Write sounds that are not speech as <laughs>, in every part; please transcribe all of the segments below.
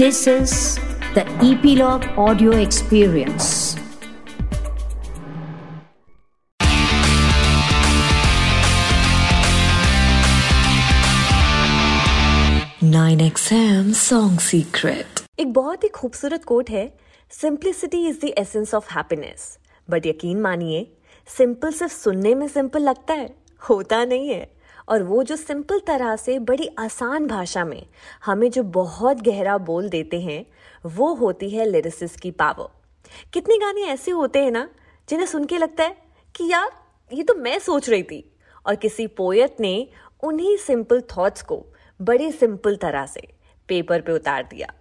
This is the Epilogue Audio Experience. Nine XM Song Secret. एक बहुत ही खूबसूरत कोट है simplicity is the essence of happiness but यकीन मानिए सिंपल सिर्फ़ सुनने में सिंपल लगता है, होता नहीं है और वो जो सिंपल तरह से बड़ी आसान भाषा में हमें जो बहुत गहरा बोल देते हैं, वो होती है लिरिसिस की पावर। कितने गाने ऐसे होते हैं ना, जिन्हें सुन के लगता है कि यार, ये तो मैं सोच रही थी। और किसी पोयत ने उन्हीं सिंपल थॉट्स को बड़ी सिंपल तरह से पेपर पे उतार दिया।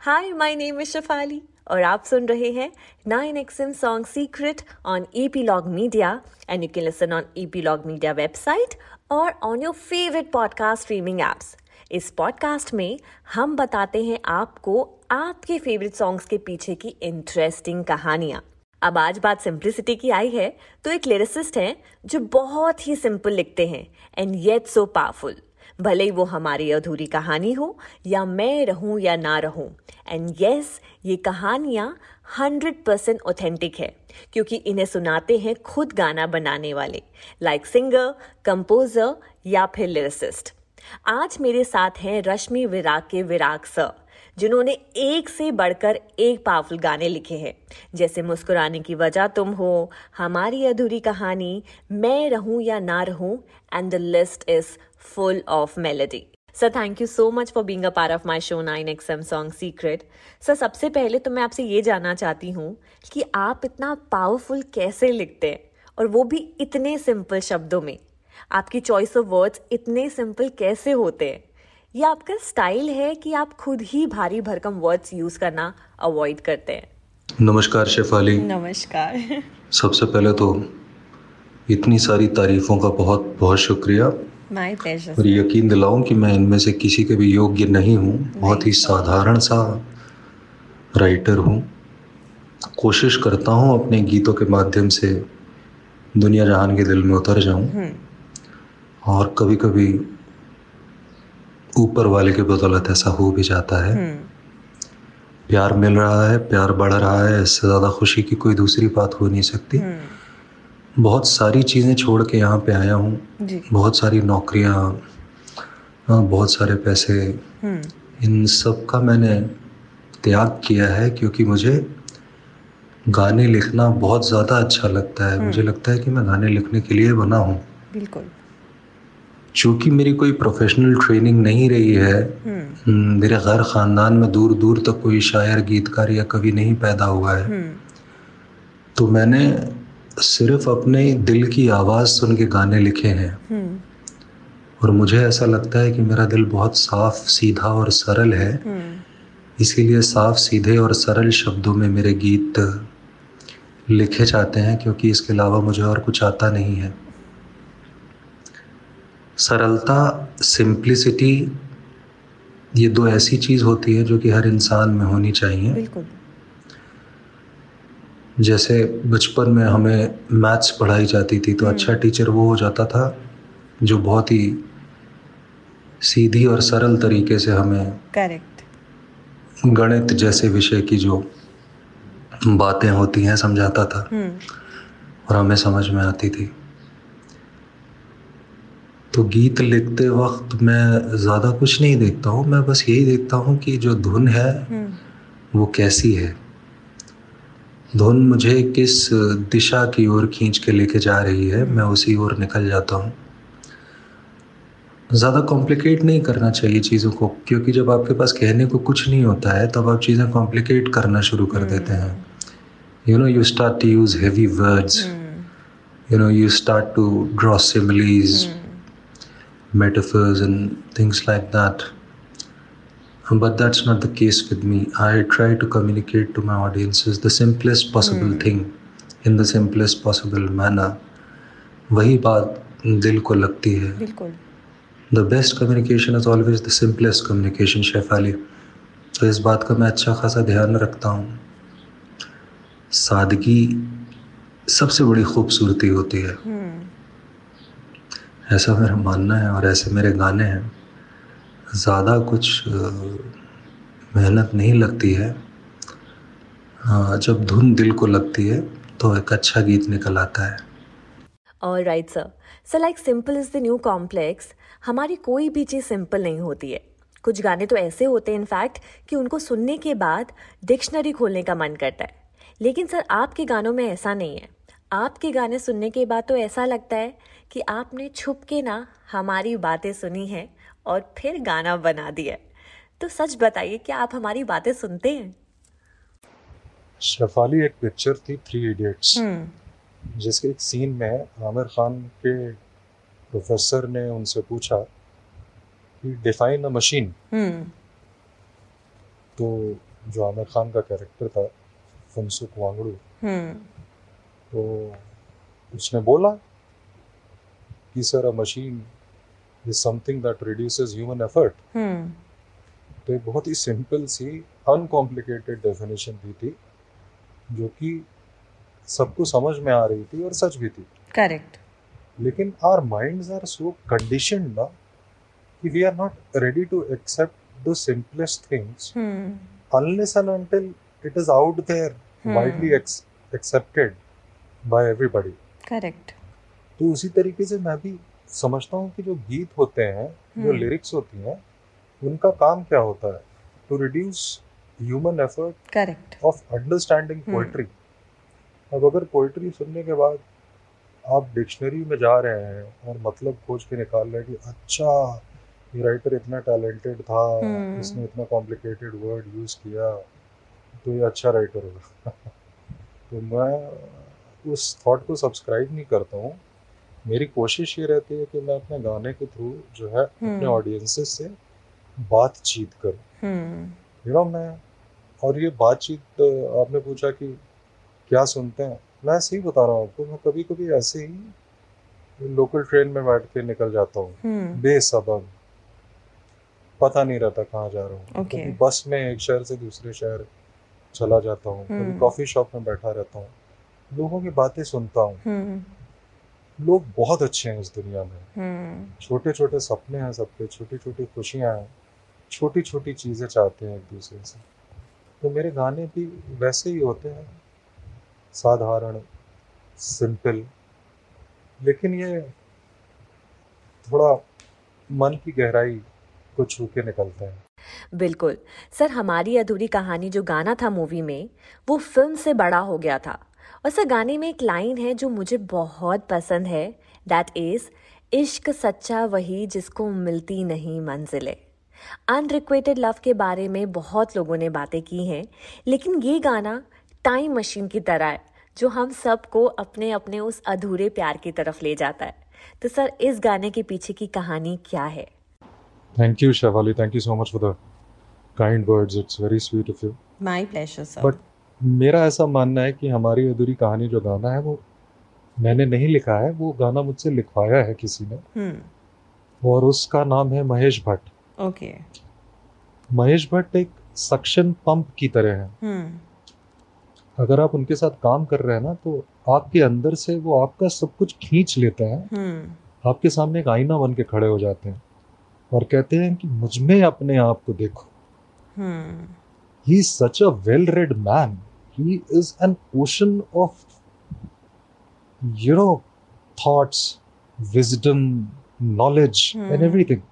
Hi my name is Shafali और आप सुन रहे हैं nine XM song secret on A P log media and you can listen on A P log media website और on your favourite podcast streaming apps इस पॉडकास्ट में हम बताते हैं आपको आपके फेवरेट सॉन्ग्स के पीछे की इंटरेस्टिंग कहानियाँ। अब आज बात सिंप्लिसिटी की आई है तो एक लिरिसिस्ट हैं जो बहुत ही सिंपल लिखते हैं एंड येट सो पावरफुल भले ही वो हमारी अधूरी कहानी हो या मैं रहूँ या ना रहूँ। एंड यस ये कहानियाँ हंड्रेड परसेंट ऑथेंटिक है, क्योंकि इन्हें सुनाते हैं खुद गाना बनाने वाले लाइक सिंगर कंपोजर या फिर लिरिसिस्ट आज मेरे साथ हैं रश्मि विराग के विराग सर जिन्होंने एक से बढ़कर एक पावरफुल गाने लिखे हैं जैसे मुस्कुराने की वजह तुम हो, हमारी अधूरी कहानी, मैं रहूँ या ना रहूँ and the list is full of melody. Sir thank you so much for being a part of my show nine X M song secret sir सबसे पहले तो मैं आपसे ये जानना चाहती हूँ कि आप इतना पावरफुल कैसे लिखते हैं? और वो भी इतने सिंपल शब्दों में। आपकी चॉइस ऑफ़ वर्ड्स इतने सिंपल कैसे होते हैं? ये आपका स्टाइल है कि आप खुद ही भारी भरकम वर्ड्स यूज़ करना अवॉइड करते हैं? नमस्कार शेफाली नमस्कार। सबसे पहले तो इतनी सारी तारीफों का बहुत बहुत शुक्रिया। माय प्लेजर और यकीन दिलाऊं कि मैं इनमें से किसी के भी योग्य नहीं हूँ। बहुत ही साधारण सा राइटर हूँ। कोशिश करता हूँ अपने गीतों के माध्यम से दुनिया जहान के दिल में उतर जाऊँ। और कभी कभी ऊपर वाले के बदौलत ऐसा हो भी जाता है। प्यार मिल रहा है प्यार बढ़ रहा है इससे ज़्यादा खुशी की कोई दूसरी बात हो नहीं सकती। बहुत सारी चीज़ें छोड़ के यहाँ पे आया हूँ। बहुत सारी नौकरियाँ बहुत सारे पैसे। इन सब का मैंने त्याग किया है क्योंकि मुझे गाने लिखना बहुत ज़्यादा अच्छा लगता है। मुझे लगता है कि मैं गाने लिखने के लिए बना हूँ। बिल्कुल। चूँकि मेरी कोई प्रोफेशनल ट्रेनिंग नहीं रही है मेरे गैर ख़ानदान में दूर दूर तक कोई शायर गीतकार या कवि नहीं पैदा हुआ है। तो मैंने सिर्फ़ अपने दिल की आवाज़ सुन के गाने लिखे हैं। और मुझे ऐसा लगता है कि मेरा दिल बहुत साफ़ सीधा और सरल है। इसीलिए साफ़ सीधे और सरल शब्दों में मेरे गीत लिखे जाते हैं क्योंकि इसके अलावा मुझे और कुछ आता नहीं है। सरलता सिंप्लिसिटी ये दो ऐसी चीज़ होती है जो कि हर इंसान में होनी चाहिए। बिल्कुल। जैसे बचपन में हमें मैथ्स पढ़ाई जाती थी तो अच्छा टीचर वो हो जाता था जो बहुत ही सीधी और सरल तरीके से हमें करेक्ट। गणित जैसे विषय की जो बातें होती हैं समझाता था और हमें समझ में आती थी। तो गीत लिखते वक्त मैं ज़्यादा कुछ नहीं देखता हूँ मैं बस यही देखता हूँ कि जो धुन है वो कैसी है। धुन मुझे किस दिशा की ओर खींच के लेके जा रही है? मैं उसी ओर निकल जाता हूँ। ज़्यादा कॉम्प्लिकेट नहीं करना चाहिए चीज़ों को क्योंकि जब आपके पास कहने को कुछ नहीं होता है तब आप चीज़ें कॉम्प्लिकेट करना शुरू कर देते हैं। You know you start to use heavy words you know you start to draw similes metaphors and things like that. But that's not the case with me i try to communicate to my audiences the simplest possible mm. thing in the simplest possible manner वही बात दिल को लगती है the best communication is always the simplest communication Shefali तो इस बात का मैं अच्छा खासा ध्यान रखता हूँ सादगी सबसे बड़ी खूबसूरती होती है ऐसा मेरा मानना है और ऐसे मेरे गाने हैं ज़्यादा कुछ मेहनत नहीं लगती है। जब धुन दिल को लगती है तो एक अच्छा गीत निकल आता है। और right sir sir like simple is the new complex हमारी कोई भी चीज़ सिंपल नहीं होती है। कुछ गाने तो ऐसे होते हैं इनफैक्ट कि उनको सुनने के बाद डिक्शनरी खोलने का मन करता है। लेकिन सर आपके गानों में ऐसा नहीं है। आपके गाने सुनने के बाद तो ऐसा लगता है कि आपने छुप के ना हमारी बातें सुनी हैं। और फिर गाना बना दिया। तो सच बताइए क्या आप हमारी बातें सुनते हैं? शफाली एक पिक्चर थी थ्री इडियट्स जिसके एक सीन में आमिर खान के प्रोफेसर ने उनसे पूछा कि डिफाइन अ मशीन तो जो आमिर खान का कैरेक्टर था फनसुक वांगड़ू तो उसने बोला कि sir uh machine is something that reduces human effort तो एक बहुत ही सिंपल सी अनकॉम्प्लिकेटेड डेफिनेशन दी थी जो कि सबको समझ में आ रही थी और सच भी थी। करेक्ट लेकिन our minds are so conditioned ना कि we are not ready to accept the simplest things unless and until it is out there Hmm. widely ex- accepted by everybody. Correct तो उसी तरीके से मैं भी समझता हूँ कि जो गीत होते हैं जो. लिरिक्स होती हैं उनका काम क्या होता है to reduce human effort correct of understanding. Poetry अब अगर पोइट्री सुनने के बाद आप डिक्शनरी में जा रहे हैं और मतलब खोज के निकाल रहे हैं कि अच्छा ये राइटर इतना टैलेंटेड था Hmm. इसने इतना कॉम्प्लिकेटेड वर्ड यूज़ किया तो ये अच्छा राइटर होगा <laughs> तो मैं उस थॉट को सब्सक्राइब नहीं करता हूँ मेरी कोशिश ये रहती है कि मैं अपने गाने के थ्रू जो है अपने Hmm. ऑडियंसेस से बातचीत करूँ। यू नो मैं और ये बातचीत आपने पूछा कि क्या सुनते हैं? मैं ऐसे ही बता रहा हूँ आपको मैं कभी कभी ऐसे ही लोकल ट्रेन में बैठ के निकल जाता हूँ। बेसबब पता नहीं रहता कहाँ जा रहा हूँ। Okay. कभी बस में एक शहर से दूसरे शहर चला जाता हूँ। कभी हम्म। कॉफ़ी शॉप में बैठा रहता हूँ। लोगों की बातें सुनता हूँ। लोग बहुत अच्छे हैं इस दुनिया में। छोटे छोटे सपने हैं सबके छोटी छोटी खुशियाँ हैं छोटी छोटी चीज़ें चाहते हैं एक दूसरे से। तो मेरे गाने भी वैसे ही होते हैं साधारण सिंपल लेकिन ये थोड़ा मन की गहराई को छू के निकलता है। बिल्कुल। सर हमारी अधूरी कहानी जो गाना था मूवी में वो फ़िल्म से बड़ा हो गया था। और सर गाने में एक लाइन है जो मुझे बहुत पसंद है दैट इज़ इश्क सच्चा वही जिसको मिलती नहीं मंजिलें। अनरिक्वेटेड लव के बारे में बहुत लोगों ने बातें की हैं लेकिन ये गाना टाइम मशीन की तरह है जो हम सबको अपने अपने उस अधूरे प्यार की तरफ़ ले जाता है। तो सर इस गाने के पीछे की कहानी क्या है? Thank you Shefali thank you so much for the kind words it's very sweet of you my pleasure sir but मेरा ऐसा मानना है कि हमारी अधूरी कहानी जो गाना है वो मैंने नहीं लिखा है वो गाना मुझसे लिखवाया है किसी ने। हम्म। और उसका नाम है महेश भट्ट। ओके। महेश भट्ट एक सक्शन पंप की तरह है। हम्म। अगर आप उनके साथ काम कर रहे हैं ना तो आपके अंदर से वो आपका सब कुछ खींच लेते हैं। हम्म। आपके सामने एक आईना बन के खड़े हो जाते हैं और कहते हैं कि मुझमें अपने आप को देखो। is such a well read man he is an ocean of you know thoughts wisdom knowledge and Hmm. everything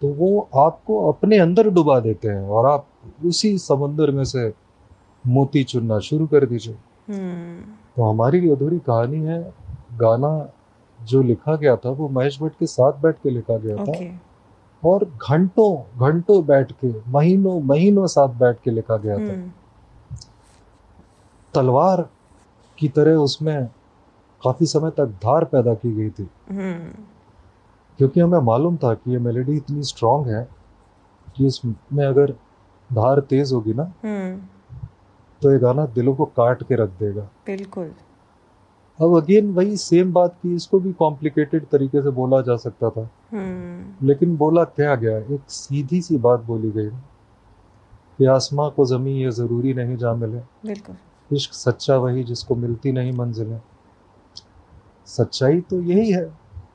तो वो आपको अपने अंदर डुबा देते हैं और आप उसी समंदर में से मोती चुनना शुरू कर दीजिए हम्म तो हमारी अधूरी कहानी है गाना जो लिखा गया था वो महेश भट्ट के साथ बैठ के लिखा गया okay. था और घंटों घंटों बैठ के महीनों महीनों साथ बैठ के लिखा गया hmm. था तलवार की तरह उसमें काफ़ी समय तक धार पैदा की गई थी। हम्म। क्योंकि हमें मालूम था कि ये मेलोडी इतनी स्ट्रांग है कि इसमें अगर धार तेज होगी ना हम्म। तो ये गाना दिलों को काट के रख देगा। बिल्कुल। अब अगेन वही सेम बात की इसको भी कॉम्प्लिकेटेड तरीके से बोला जा सकता था। हम्म। लेकिन बोला क्या गया? एक सीधी सी बात बोली गई कि आसमां को जमी ये ज़रूरी नहीं जा मिले। बिल्कुल। इश्क सच्चा वही जिसको मिलती नहीं मंजिलें। सच्चाई तो यही है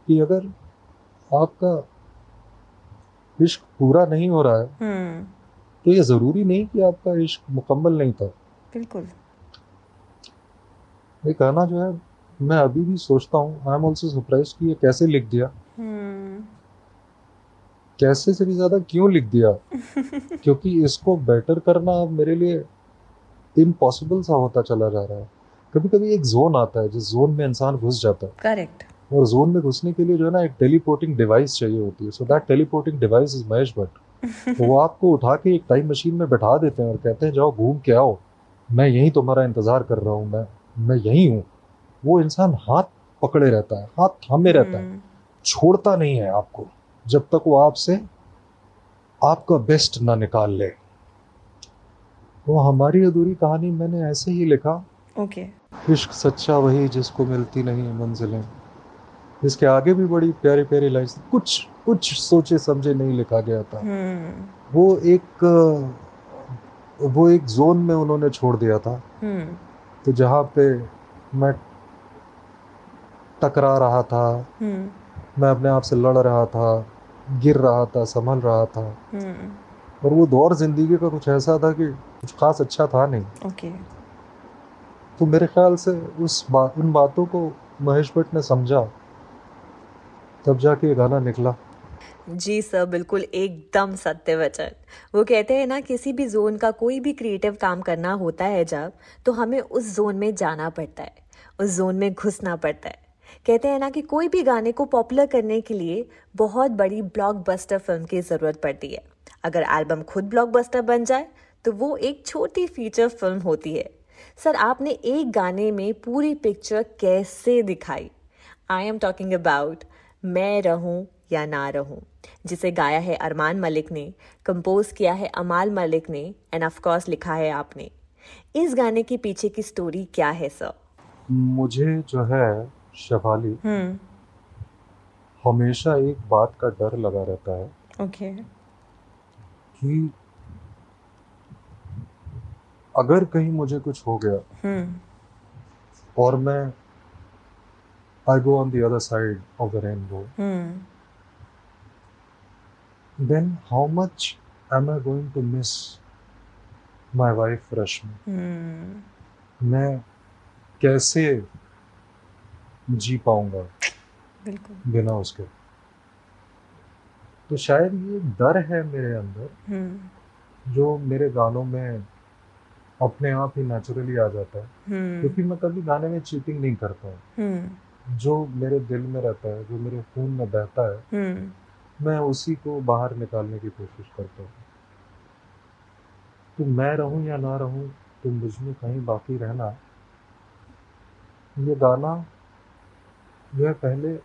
कि अगर आपका इश्क पूरा नहीं हो रहा है हम्म। तो ये ज़रूरी नहीं कि आपका इश्क मुकम्मल नहीं था। बिल्कुल। ये कहना जो है मैं अभी भी सोचता हूँ आई एम ऑल्सो सरप्राइज़ कि ये कैसे लिख दिया। हम्म। कैसे से भी ज़्यादा क्यों लिख दिया? <laughs> क्योंकि इसको बेटर करना अब मेरे लिए इम्पॉसिबल सा होता चला जा रहा है। कभी कभी एक जोन आता है जिस जोन में इंसान घुस जाता है। करेक्ट और जोन में घुसने के लिए जो है ना एक टेलीपोर्टिंग डिवाइस चाहिए होती है। So that teleporting device is Mahesh Bhatt वो आपको उठा के एक टाइम मशीन में बैठा देते हैं और कहते हैं जाओ घूम के आओ। मैं यहीं तुम्हारा इंतज़ार कर रहा हूँ मैं मैं यहीं हूँ। वो इंसान हाथ पकड़े रहता है हाथ थामे रहता है। हम्म, छोड़ता नहीं है आपको जब तक वो आपसे आपका बेस्ट ना निकाल ले। वो हमारी अधूरी कहानी मैंने ऐसे ही लिखा। Okay okay. इश्क सच्चा वही जिसको मिलती नहीं मंजिलें। इसके आगे भी बड़ी प्यारी प्यारी लाइन्स कुछ कुछ सोचे समझे नहीं लिखा गया था। हम्म। वो एक वो एक जोन में उन्होंने छोड़ दिया था। हम्म। तो जहाँ पे मैं टकरा रहा था हम्म। मैं अपने आप से लड़ रहा था गिर रहा था संभल रहा था। और वो दौर ज़िंदगी का कुछ ऐसा था कि कुछ खास अच्छा था नहीं। ओके तो मेरे ख्याल से उस बात उन बातों को महेश भट्ट ने समझा। तब जाके ये गाना निकला। जी सर बिल्कुल एकदम सत्य वचन। वो कहते हैं ना किसी भी जोन का कोई भी क्रिएटिव काम करना होता है जब तो हमें उस जोन में जाना पड़ता है उस जोन में घुसना पड़ता है। कहते हैं ना कि कोई भी गाने को पॉपुलर करने के लिए बहुत बड़ी ब्लॉकबस्टर फ़िल्म की ज़रूरत पड़ती है। अगर एल्बम खुद ब्लॉकबस्टर बन जाए तो वो एक छोटी फीचर फ़िल्म होती है। सर आपने एक गाने में पूरी पिक्चर कैसे दिखाई? आई एम टॉकिंग अबाउट मैं रहूँ या ना रहूँ जिसे गाया है अरमान मलिक ने कंपोज किया है अमाल मलिक ने एंड ऑफ़ कोर्स लिखा है आपने। इस गाने के पीछे की स्टोरी क्या है सर मुझे जो है शफाली हम्म। हमेशा एक बात का डर लगा रहता है। ओके कि अगर कहीं मुझे कुछ हो गया हम्म। और मैं I go on the other side of the rainbow then how much am I going to miss my wife Rashmi? हम्म। मैं कैसे जी पाऊँगा बिल्कुल। बिना उसके? तो शायद ये डर है मेरे अंदर हम्म। जो मेरे गानों में अपने आप ही नेचुरली आ जाता है। हम्म। क्योंकि मैं कभी गाने में चीटिंग नहीं करता हूँ। हम्म। जो मेरे दिल में रहता है जो मेरे खून में बहता है मैं उसी को बाहर निकालने की कोशिश करता हूँ। तो मैं रहूँ या ना रहूँ तुम मुझमें कहीं बाकी रहना ये गाना जो है पहले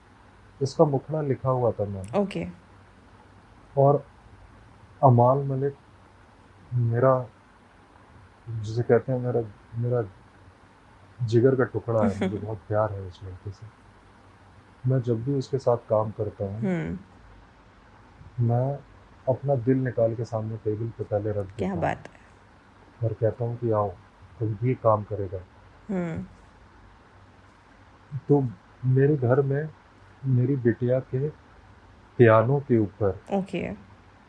इसका मुखड़ा लिखा हुआ था मैंने। ओके और अमाल मलिक मेरा जिसे कहते हैं मेरा मेरा जिगर का टुकड़ा है मुझे <laughs> बहुत प्यार है उस लड़के से। मैं जब भी उसके साथ काम करता हूँ हम्म। मैं अपना दिल निकाल के सामने टेबल पे पहले रख देता क्या बात है। और कहता हूँ कि आओ तुम ये काम करेगा। हम्म। तो मेरे घर में मेरी बिटिया के पियानो के ऊपर। ओके। okay.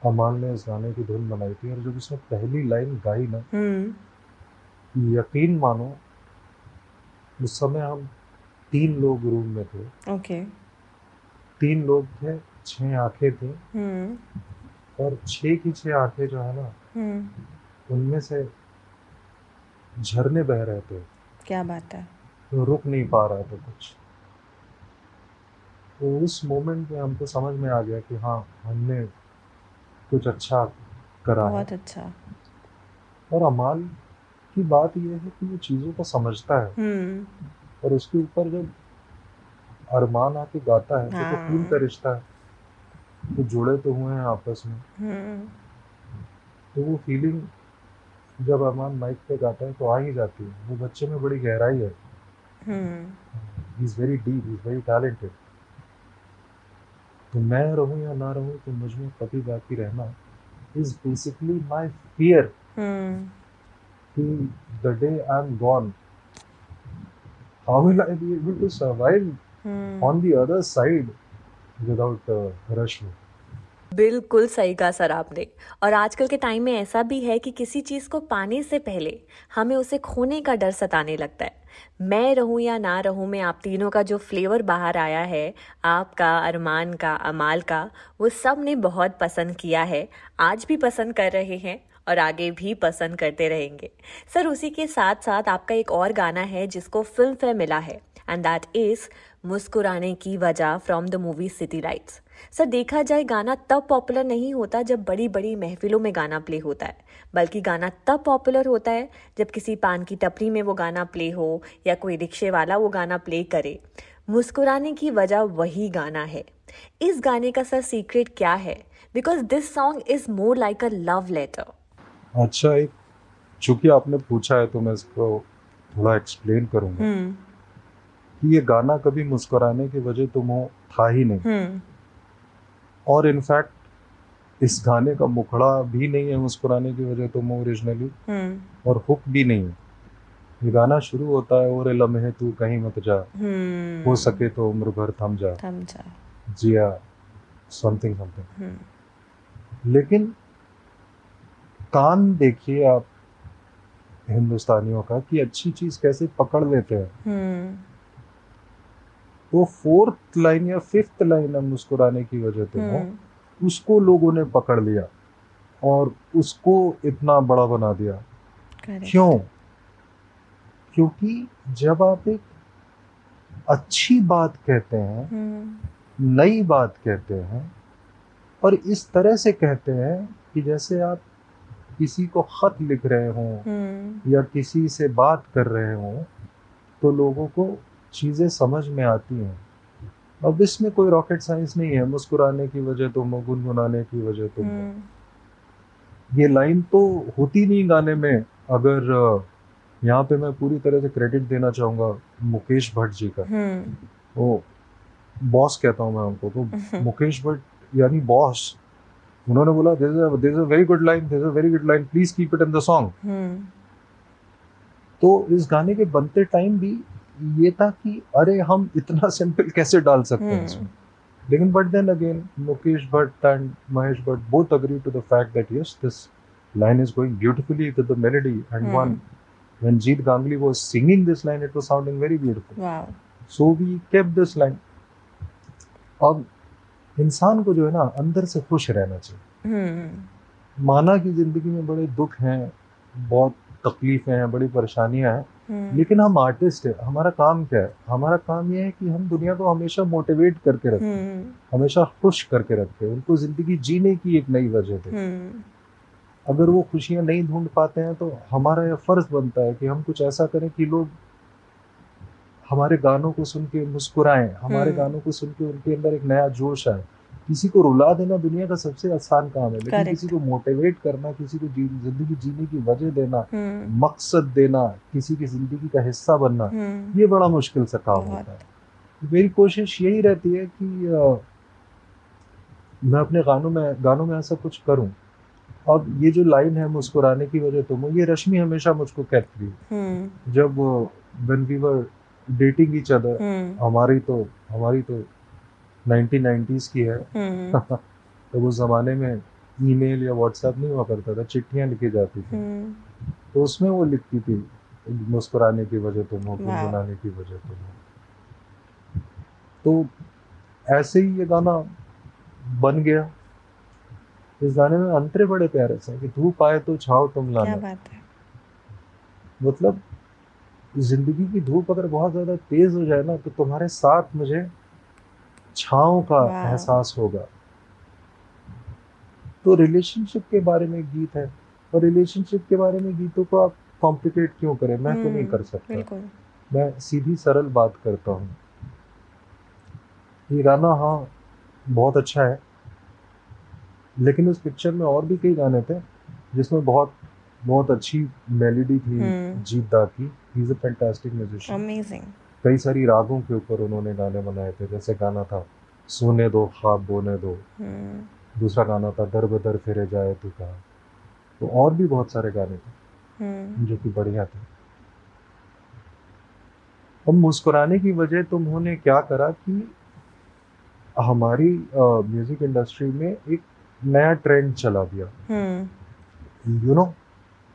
अमाल ने इस गाने की धुन बनाई थी और जब उसने पहली लाइन गाई ना हम्म। यकीन मानो उस समय हम तीन लोग रूम में थे। ओके। तीन लोग थे छह आँखें थी। हम्म। और छह की छह आँखें जो है ना हम्म। उनमें से झरने बह रहे थे। क्या बात है। रुक नहीं पा रहा था कुछ। तो उस मोमेंट में हमको समझ में आ गया कि हाँ हमने कुछ अच्छा करा है। बहुत अच्छा। और अमाल की बात यह है कि वो चीज़ों को समझता है। हम्म। और उसके ऊपर जब अरमान आके गाता है तो, तो हाँ। खून का रिश्ता है। तो जुड़े तो हुए हैं आपस में। हम्म। तो वो फीलिंग जब अरमान माइक पे गाता है तो आ ही जाती है। वो बच्चे में बड़ी गहराई है। हम्म। He is very deep he is very talented तो मैं रहूँ या ना रहूँ तो मुझमें कभी बाकी रहना इज़ बेसिकली माई फियर कि the day I am gone how will I be able to survive on the other side without uh, Rashmi. बिल्कुल सही कहा सर आपने। और आजकल के टाइम में ऐसा भी है कि किसी चीज़ को पाने से पहले हमें उसे खोने का डर सताने लगता है। मैं रहूँ या ना रहूँ, में आप तीनों का जो फ्लेवर बाहर आया है, आपका, अरमान का, अमाल का, वो सबने बहुत पसंद किया है। आज भी पसंद कर रहे हैं और आगे भी पसंद करते रहेंगे। सर, उसी के साथ साथ आपका एक और गाना है जिसको फ़िल्म फेयर मिला है एंड दैट इज़ मुस्कुराने की वजह from the movie City Lights sir देखा जाए गाना तब पॉपुलर नहीं होता जब बड़ी बड़ी महफिलों में गाना प्ले होता है। बल्कि गाना तब पॉपुलर होता है जब किसी पान की टपरी में वो गाना प्ले हो या कोई रिक्शे वाला वो गाना प्ले करे। मुस्कुराने की वजह वही गाना है। इस गाने का सर सीक्रेट क्या है? Because this song is more like a love letter अच्छा एक चूँकि आपने पूछा है तो मैं इसको थोड़ा एक्सप्लेन करूँगा। हम्म। कि ये गाना कभी मुस्कुराने की वजह तुम हो था ही नहीं। हम्म। और इनफैक्ट इस गाने का मुखड़ा भी नहीं है मुस्कुराने की वजह हो ओरिजिनली हम्म। और हुक भी नहीं है। ये गाना शुरू होता है और लम्हे तू कहीं मत जा। हम्म। हो सके तो उम्र भर थम जा। थम जा। जिया समथिंग समथिंग हम्म। लेकिन कान देखिए आप हिंदुस्तानियों का कि अच्छी चीज़ कैसे पकड़ लेते हैं। वो फोर्थ लाइन या फिफ्थ लाइन है मुस्कुराने की वजह से हो हम्म। उसको लोगों ने पकड़ लिया और उसको इतना बड़ा बना दिया। क्यों? क्योंकि जब आप एक अच्छी बात कहते हैं हम्म। नई बात कहते हैं और इस तरह से कहते हैं कि जैसे आप किसी को खत लिख रहे हों हम्म। या किसी से बात कर रहे हों तो लोगों को चीज़ें समझ में आती हैं। अब इसमें कोई रॉकेट साइंस नहीं है मुस्कुराने की वजह तो गुनगुनाने की वजह तो। हम्म। ये लाइन तो होती नहीं गाने में। अगर यहाँ पे मैं पूरी तरह से क्रेडिट देना चाहूँगा मुकेश भट्ट जी का। हम्म। वो बॉस कहता हूँ मैं उनको तो। <laughs> मुकेश भट्ट यानी बॉस उन्होंने बोला this a very good line this a very good line please keep it in the song तो इस गाने के बनते टाइम भी ये था कि अरे हम इतना सिंपल कैसे डाल सकते हैं इसमें? लेकिन but then again Mukesh Bhatt and Mahesh Bhatt both agree to the fact that yes this line is going beautifully to the melody. And Hmm. one when Jeet Gangli was singing this line it was sounding very beautiful. Wow so we kept this line. अब इंसान को जो है ना अंदर से खुश रहना चाहिए। हम्म। माना कि ज़िंदगी में बड़े दुख हैं बहुत तकलीफें हैं बड़ी परेशानियाँ हैं हम्म लेकिन हम आर्टिस्ट है हमारा काम क्या है? हमारा काम यह है कि हम दुनिया को हमेशा मोटिवेट करके रखें। हम्म। हमेशा खुश करके रखें। उनको ज़िंदगी जीने की एक नई वजह दें। हम्म। अगर वो खुशियाँ नहीं ढूंढ पाते हैं तो हमारा यह फ़र्ज़ बनता है कि हम कुछ ऐसा करें कि लोग हमारे गानों को सुन के मुस्कुराएँ हमारे हम्म। गानों को सुन के उनके अंदर एक नया जोश आए। किसी को रुला देना दुनिया का सबसे आसान काम है लेकिन किसी को मोटिवेट करना किसी को जी, ज़िंदगी जीने की वजह देना हम्म। मकसद देना किसी की ज़िंदगी का हिस्सा बनना हम्म। ये बड़ा मुश्किल सा काम होता है। मेरी कोशिश यही रहती है कि अ, मैं अपने गानों में गानों में ऐसा कुछ करूँ अब ये जो लाइन है मुस्कुराने की वजह तुम ये रश्मि हमेशा मुझको कहती है हम्म। जब when we were dating each other हमारी तो हमारी तो 1990s की है। हम्म। <laughs> तो उस जमाने में ईमेल या व्हाट्सएप नहीं हुआ करता था चिट्ठियाँ लिखी जाती थी। हम्म। तो उसमें वो लिखती थी मुस्कुराने की वजह तुम हो। गुनगुनाने की वजह तुम हो तो ऐसे ही ये गाना बन गया। इस गाने में अंतरे बड़े प्यारे से कि धूप आए तो छाव तुम क्या लाना। बात है। मतलब ज़िंदगी की धूप अगर बहुत ज़्यादा तेज हो जाए ना तो तुम्हारे साथ मुझे छाँव का एहसास होगा। तो रिलेशनशिप के बारे में गीत है। और रिलेशनशिप के बारे में गीतों को आप कॉम्प्लिकेट क्यों करें? मैं तो नहीं हम्म, कर सकता। मैं सीधी सरल बात करता हूँ। ये गाना हाँ बहुत अच्छा है। लेकिन उस पिक्चर में और भी कई गाने थे जिसमें बहुत बहुत अच्छी मेलोडी थी हम्म। जीत दा की। He is a fantastic musician amazing कई सारी रागों के ऊपर उन्होंने गाने बनाए थे जैसे गाना था सोने दो ख्वाब बोने दो। हम्म। दूसरा गाना था दर बदर फिरे जाए तू कहा तो और भी बहुत सारे गाने थे हम्म। जो कि बढ़िया थे। अब मुस्कुराने की वजह तुम उन्होंने क्या करा कि हमारी म्यूज़िक इंडस्ट्री में एक नया ट्रेंड चला दिया। हम्म। यू नो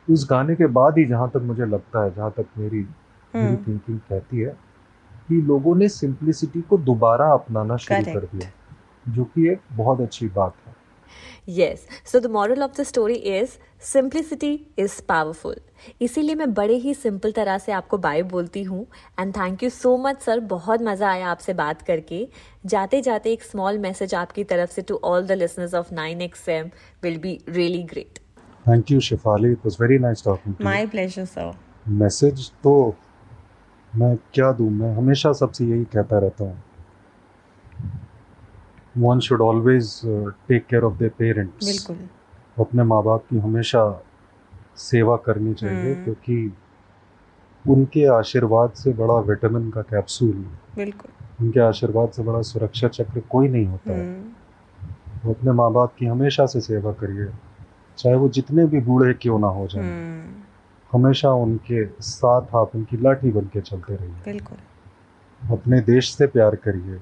उस गाने के बाद ही जहाँ तक मुझे लगता है जहाँ तक मेरी मेरी हम्म। थिंकिंग कहती है कि लोगों ने सिंप्लिसिटी को दोबारा अपनाना शुरू कर दिया जो कि एक बहुत अच्छी बात है। Yes so the moral of the story is simplicity is powerful इसीलिए मैं बड़े ही सिंपल तरह से आपको बाय बोलती हूँ। And thank you so much sir बहुत मज़ा आया आपसे बात करके। जाते जाते एक स्मॉल मैसेज आपकी तरफ़ से to all the listeners of nine X M will be really great thank you Shefali it was very nice talking to my pleasure sir message तो मैं क्या दूँ? मैं हमेशा सबसे यही कहता रहता हूँ। One should always take care of their parents अपने माँ बाप की हमेशा सेवा करनी चाहिए हम्म। क्योंकि उनके आशीर्वाद से बड़ा विटामिन का कैप्सूल बिल्कुल। उनके आशीर्वाद से बड़ा सुरक्षा चक्र कोई नहीं होता है। तो अपने माँ बाप की हमेशा से सेवा करिए। चाहे वो जितने भी बूढ़े क्यों ना हो जाए। हम्म। हमेशा उनके साथ आप उनकी लाठी बन के चलते रहिए। बिल्कुल। अपने देश से प्यार करिए।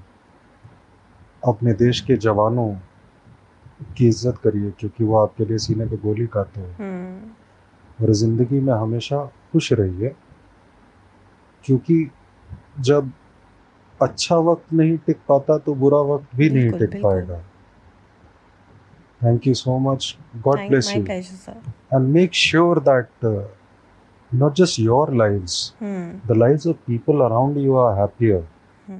अपने देश के जवानों की इज़्ज़त करिए क्योंकि वो आपके लिए सीने पे गोली खाते हैं। हम्म। और ज़िंदगी में हमेशा खुश रहिए क्योंकि जब अच्छा वक्त नहीं टिक पाता तो बुरा वक्त भी नहीं टिक पाएगा। Thank you so much God Thank- bless you pleasure sir. And make sure that uh, not just your lives, hmm. the lives of people around you are happier. Hmm.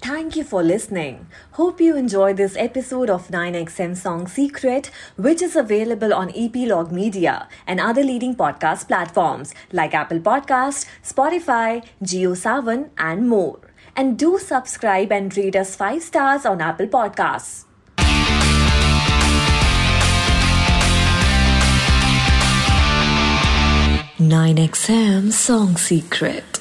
Thank you for listening. Hope you enjoy this episode of 9XM Song Secret, which is available on Epilogue Media and other leading podcast platforms like Apple Podcast, Spotify, GeoSavan, and more. And do subscribe and rate us 5 stars on Apple Podcasts. 9XM Song Secret.